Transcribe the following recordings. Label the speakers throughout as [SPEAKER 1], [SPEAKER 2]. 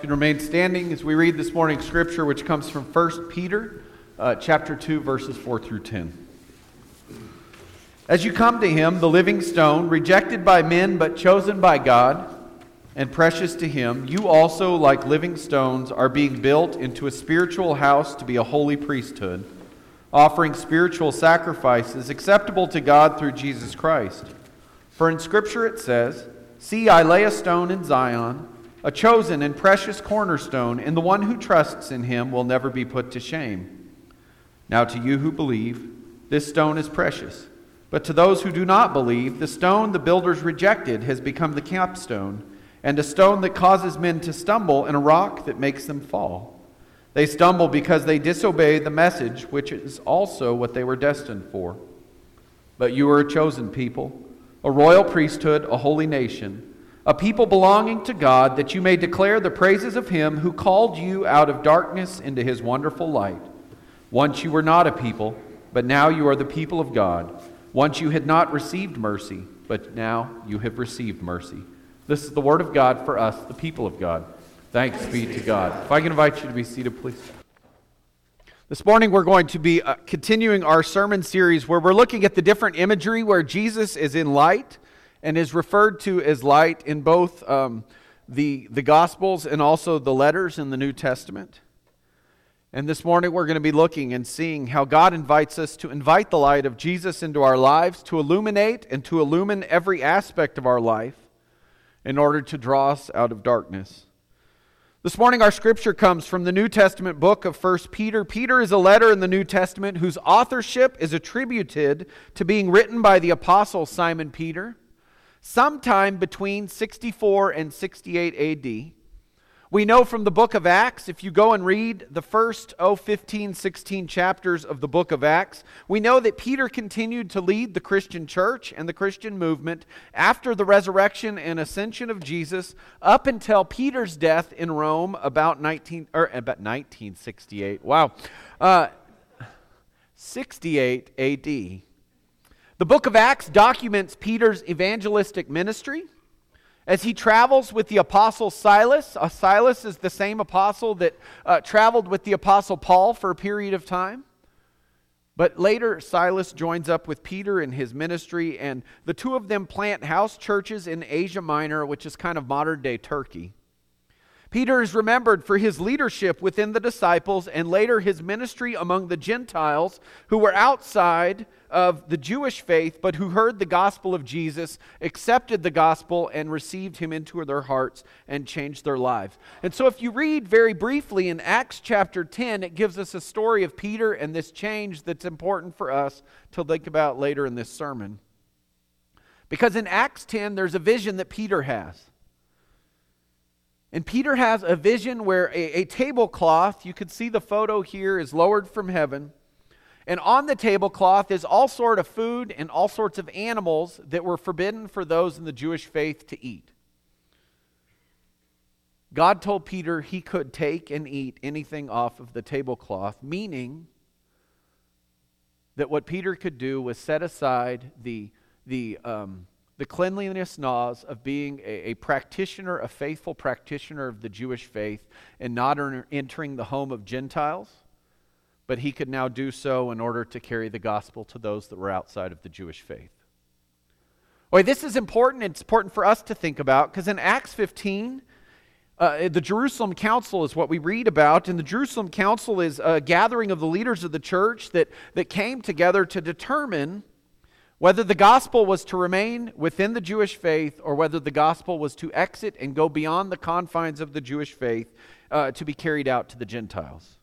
[SPEAKER 1] Can remain standing as we read this morning's scripture, which comes from 1 Peter uh, chapter 2, verses 4 through 10. As you come to him, the living stone, rejected by men but chosen by God and precious to him, you also, like living stones, are being built into a spiritual house to be a holy priesthood, offering spiritual sacrifices acceptable to God through Jesus Christ. For in Scripture it says, See, I lay a stone in Zion, a chosen and precious cornerstone, and the one who trusts in him will never be put to shame. Now, to you who believe, this stone is precious. But to those who do not believe, the stone the builders rejected has become the capstone, and a stone that causes men to stumble, and a rock that makes them fall. They stumble because they disobey the message, which is also what they were destined for. But you are a chosen people a royal priesthood, a holy nation, a people belonging to God, that you may declare the praises of him who called you out of darkness into his wonderful light. Once you were not a people, but now you are the people of God. Once you had not received mercy, but now you have received mercy. This is the word of God for us, the people of God. Thanks be to God. If I can invite you to be seated, please. This morning, we're going to be uh, continuing our sermon series where we're looking at the different imagery where Jesus is in light and is referred to as light in both um, the, the Gospels and also the letters in the New Testament. And this morning, we're going to be looking and seeing how God invites us to invite the light of Jesus into our lives, to illuminate and to illumine every aspect of our life in order to draw us out of darkness. This morning, our scripture comes from the New Testament book of 1 Peter. Peter is a letter in the New Testament whose authorship is attributed to being written by the apostle Simon Peter sometime between 64 and 68 AD. We know from the book of Acts, if you go and read the first, oh, 15, 16 chapters of the book of Acts, we know that Peter continued to lead the Christian church and the Christian movement after the resurrection and ascension of Jesus up until Peter's death in Rome about 19, or about 1968. Wow. Uh, 68 AD. The book of Acts documents Peter's evangelistic ministry as he travels with the apostle Silas, uh, Silas is the same apostle that uh, traveled with the apostle Paul for a period of time. But later, Silas joins up with Peter in his ministry, and the two of them plant house churches in Asia Minor, which is kind of modern day Turkey. Peter is remembered for his leadership within the disciples and later his ministry among the Gentiles who were outside of the Jewish faith, but who heard the gospel of Jesus, accepted the gospel, and received him into their hearts and changed their lives. And so, if you read very briefly in Acts chapter 10, it gives us a story of Peter and this change that's important for us to think about later in this sermon. Because in Acts 10, there's a vision that Peter has. And Peter has a vision where a, a, tablecloth, you could see the photo here, is lowered from heaven. And on the tablecloth is all sort of food and all sorts of animals that were forbidden for those in the Jewish faith to eat. God told Peter he could take and eat anything off of the tablecloth, meaning that what Peter could do was set aside the, the um, the cleanliness laws of being a, a, practitioner, a faithful practitioner of the Jewish faith, and not entering the home of Gentiles, but he could now do so in order to carry the gospel to those that were outside of the Jewish faith. Boy, this is important. It's important for us to think about because in Acts 15, uh, the Jerusalem Council is what we read about, and the Jerusalem Council is a gathering of the leaders of the church that, that came together to determine whether the gospel was to remain within the Jewish faith or whether the gospel was to exit and go beyond the confines of the Jewish faith uh, to be carried out to the Gentiles.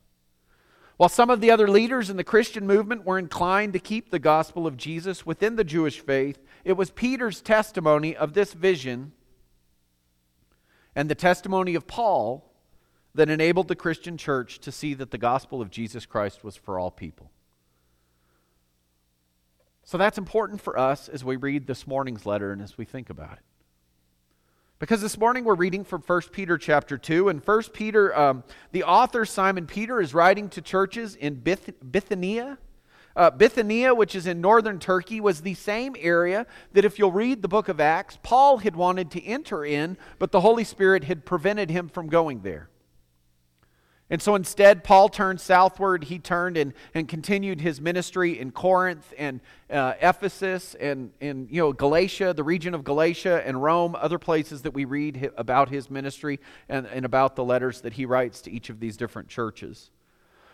[SPEAKER 1] While some of the other leaders in the Christian movement were inclined to keep the gospel of Jesus within the Jewish faith, it was Peter's testimony of this vision and the testimony of Paul that enabled the Christian church to see that the gospel of Jesus Christ was for all people. So that's important for us as we read this morning's letter and as we think about it. Because this morning we're reading from 1 Peter chapter 2, and 1 Peter, um, the author Simon Peter is writing to churches in Bith- Bithynia, Uh, Bithynia, which is in northern Turkey, was the same area that, if you'll read the book of Acts, Paul had wanted to enter in, but the Holy Spirit had prevented him from going there. And so instead, Paul turned southward. He turned and, and continued his ministry in Corinth and uh, Ephesus and in you know, Galatia, the region of Galatia and Rome, other places that we read about his ministry and, and about the letters that he writes to each of these different churches.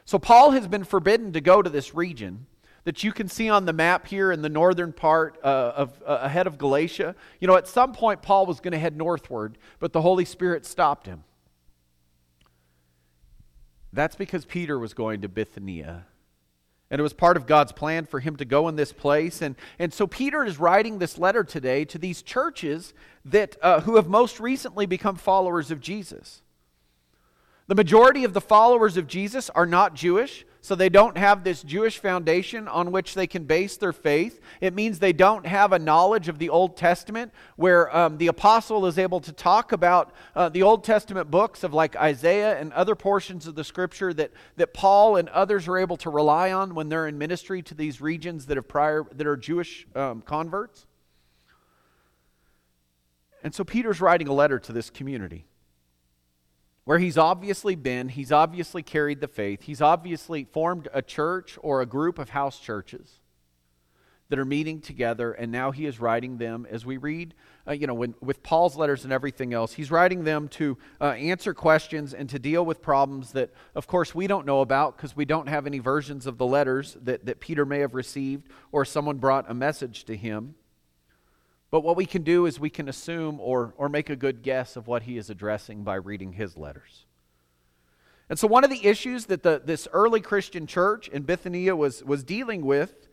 [SPEAKER 1] So Paul has been forbidden to go to this region that you can see on the map here in the northern part uh, of uh, ahead of Galatia. You know, at some point Paul was going to head northward, but the Holy Spirit stopped him. That's because Peter was going to Bithynia. And it was part of God's plan for him to go in this place. And, and so Peter is writing this letter today to these churches that, uh, who have most recently become followers of Jesus. The majority of the followers of Jesus are not Jewish, so they don't have this Jewish foundation on which they can base their faith. It means they don't have a knowledge of the Old Testament where um, the apostle is able to talk about uh, the Old Testament books of like Isaiah and other portions of the scripture that, that Paul and others are able to rely on when they're in ministry to these regions that, have prior, that are Jewish um, converts. And so Peter's writing a letter to this community where he's obviously been, he's obviously carried the faith, he's obviously formed a church or a group of house churches that are meeting together, and now he is writing them as we read, uh, you know, when, with Paul's letters and everything else, he's writing them to uh, answer questions and to deal with problems that, of course, we don't know about because we don't have any versions of the letters that, that Peter may have received or someone brought a message to him. But what we can do is we can assume or, or make a good guess of what he is addressing by reading his letters. And so, one of the issues that the, this early Christian church in Bithynia was, was dealing with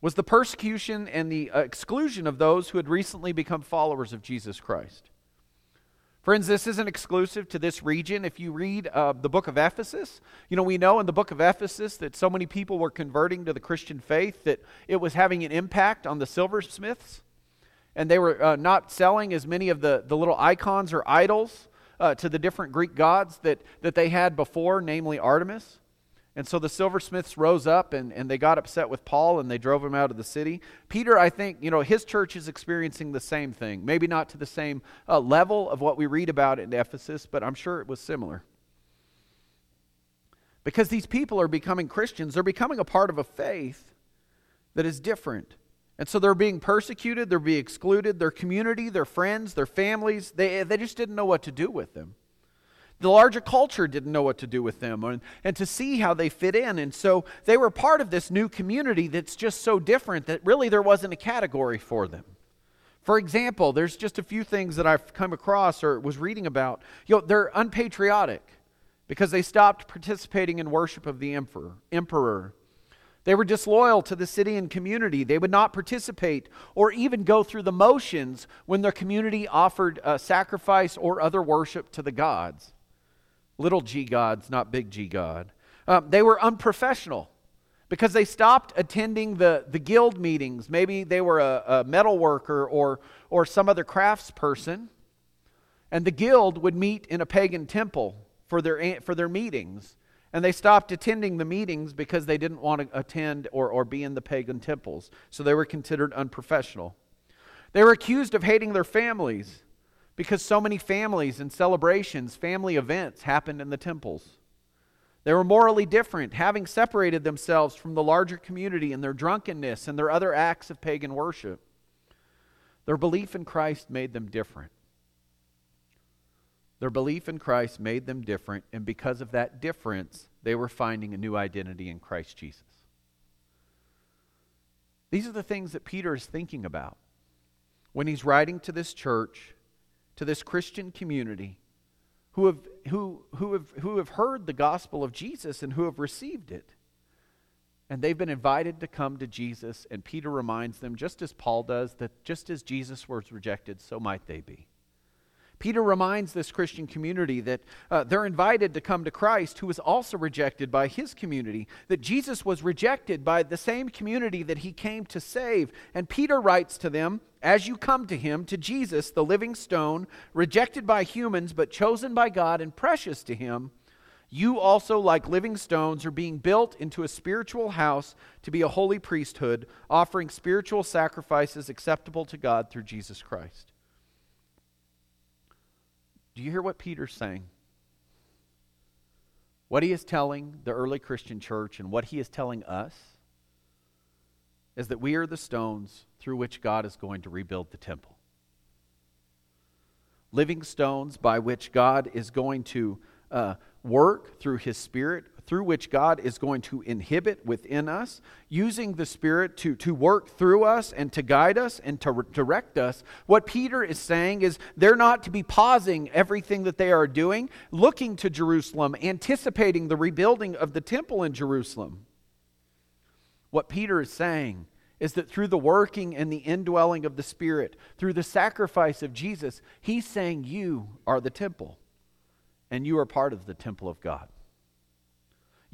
[SPEAKER 1] was the persecution and the uh, exclusion of those who had recently become followers of Jesus Christ. Friends, this isn't exclusive to this region. If you read uh, the book of Ephesus, you know, we know in the book of Ephesus that so many people were converting to the Christian faith that it was having an impact on the silversmiths and they were uh, not selling as many of the, the little icons or idols uh, to the different Greek gods that, that they had before, namely Artemis. And so the silversmiths rose up and, and they got upset with Paul and they drove him out of the city. Peter, I think, you know, his church is experiencing the same thing. Maybe not to the same uh, level of what we read about in Ephesus, but I'm sure it was similar. Because these people are becoming Christians, they're becoming a part of a faith that is different. And so they're being persecuted, they're being excluded, their community, their friends, their families, they, they just didn't know what to do with them. The larger culture didn't know what to do with them and, and to see how they fit in. And so they were part of this new community that's just so different that really there wasn't a category for them. For example, there's just a few things that I've come across or was reading about. You know, they're unpatriotic because they stopped participating in worship of the emperor. emperor. They were disloyal to the city and community. They would not participate or even go through the motions when their community offered a sacrifice or other worship to the gods. Little g gods, not big G God. Um, they were unprofessional because they stopped attending the, the guild meetings. Maybe they were a, a metal worker or, or some other crafts person. And the guild would meet in a pagan temple for their, for their meetings. And they stopped attending the meetings because they didn't want to attend or, or be in the pagan temples. So they were considered unprofessional. They were accused of hating their families because so many families and celebrations, family events happened in the temples. They were morally different, having separated themselves from the larger community in their drunkenness and their other acts of pagan worship. Their belief in Christ made them different. Their belief in Christ made them different, and because of that difference, they were finding a new identity in Christ Jesus. These are the things that Peter is thinking about when he's writing to this church, to this Christian community who have, who, who have, who have heard the gospel of Jesus and who have received it. And they've been invited to come to Jesus, and Peter reminds them, just as Paul does, that just as Jesus was rejected, so might they be. Peter reminds this Christian community that uh, they're invited to come to Christ, who was also rejected by his community, that Jesus was rejected by the same community that he came to save. And Peter writes to them, as you come to him, to Jesus, the living stone, rejected by humans, but chosen by God and precious to him, You also, like living stones, are being built into a spiritual house to be a holy priesthood, offering spiritual sacrifices acceptable to God through Jesus Christ. Do you hear what Peter's saying? What he is telling the early Christian church and what he is telling us is that we are the stones through which God is going to rebuild the temple. Living stones by which God is going to uh, work through his Spirit, through which God is going to inhibit within us, using the Spirit to, to work through us and to guide us and to re- direct us. What Peter is saying is they're not to be pausing everything that they are doing, looking to Jerusalem, anticipating the rebuilding of the temple in Jerusalem. What Peter is saying is that through the working and the indwelling of the Spirit, through the sacrifice of Jesus, he's saying you are the temple and you are part of the temple of God.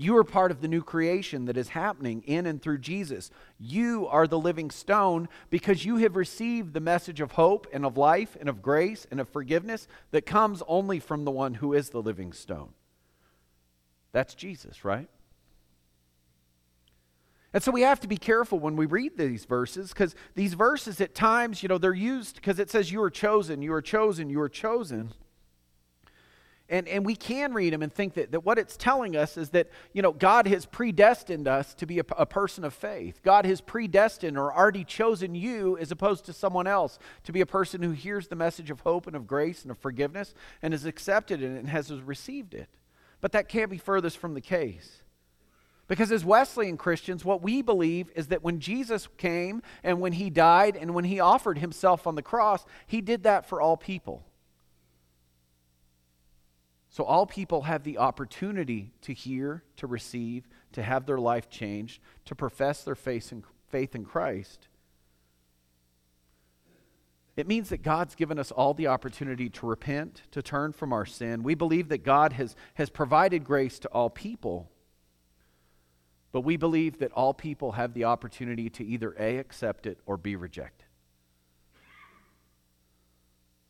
[SPEAKER 1] You are part of the new creation that is happening in and through Jesus. You are the living stone because you have received the message of hope and of life and of grace and of forgiveness that comes only from the one who is the living stone. That's Jesus, right? And so we have to be careful when we read these verses because these verses at times, you know, they're used because it says you are chosen, you are chosen, you are chosen. And, and we can read them and think that, that what it's telling us is that, you know, God has predestined us to be a, a person of faith. God has predestined or already chosen you as opposed to someone else to be a person who hears the message of hope and of grace and of forgiveness and has accepted it and has received it. But that can't be furthest from the case. Because as Wesleyan Christians, what we believe is that when Jesus came and when he died and when he offered himself on the cross, he did that for all people. So all people have the opportunity to hear, to receive, to have their life changed, to profess their faith in, Christ. It means that God's given us all the opportunity to repent, to turn from our sin. We believe that God has, has provided grace to all people. But we believe that all people have the opportunity to either A, accept it, or B, reject it.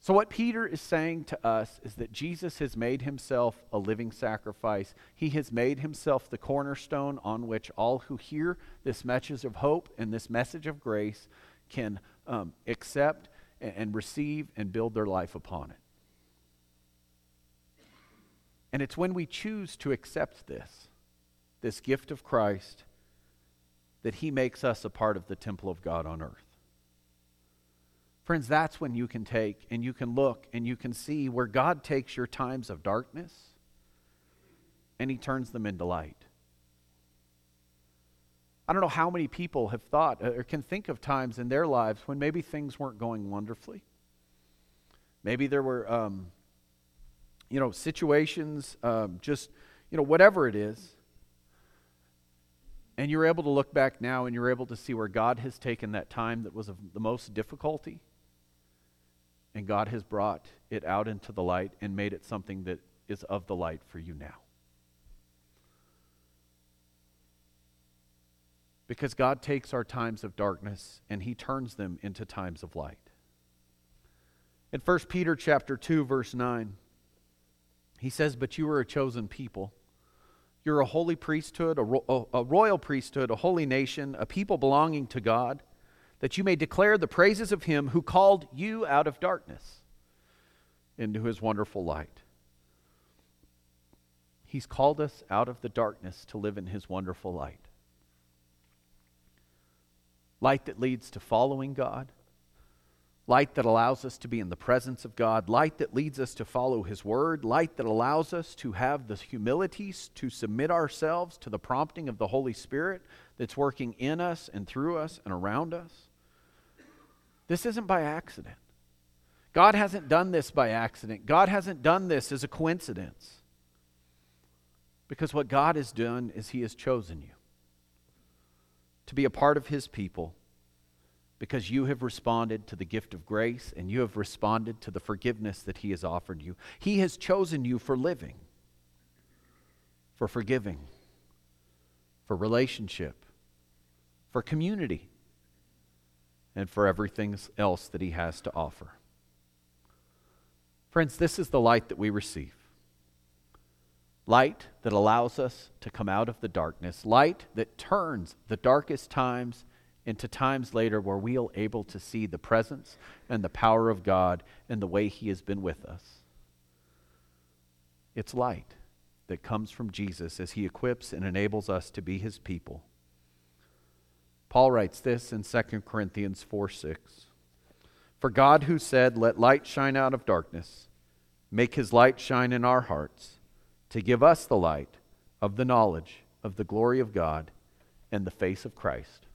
[SPEAKER 1] So, what Peter is saying to us is that Jesus has made himself a living sacrifice. He has made himself the cornerstone on which all who hear this message of hope and this message of grace can um, accept and, and receive and build their life upon it. And it's when we choose to accept this this gift of Christ, that he makes us a part of the temple of God on earth. Friends, that's when you can take and you can look and you can see where God takes your times of darkness and he turns them into light. I don't know how many people have thought or can think of times in their lives when maybe things weren't going wonderfully. Maybe there were, um, you know, situations, um, just, you know, whatever it is. And you're able to look back now and you're able to see where God has taken that time that was of the most difficulty and God has brought it out into the light and made it something that is of the light for you now. Because God takes our times of darkness and he turns them into times of light. In 1 Peter chapter 2 verse 9, he says, "But you are a chosen people, you're a holy priesthood, a, ro- a royal priesthood, a holy nation, a people belonging to God, that you may declare the praises of him who called you out of darkness into his wonderful light. He's called us out of the darkness to live in his wonderful light. Light that leads to following God, light that allows us to be in the presence of God, light that leads us to follow His Word, light that allows us to have the humility to submit ourselves to the prompting of the Holy Spirit that's working in us and through us and around us. This isn't by accident. God hasn't done this by accident. God hasn't done this as a coincidence. Because what God has done is He has chosen you to be a part of His people because you have responded to the gift of grace and you have responded to the forgiveness that He has offered you. He has chosen you for living, for forgiving, for relationship, for community, and for everything else that He has to offer. Friends, this is the light that we receive.
[SPEAKER 2] light that allows us to come out of the darkness, light that turns the darkest times into times later where we are able to see the presence and the power of God and the way He has been with us. It's light that comes from Jesus as He equips and enables us to be His people. Paul writes this in 2 Corinthians 4 6. For God, who said, Let light shine out of darkness, make his light shine in our hearts, to give us the light of the knowledge of the glory of God and the face of Christ.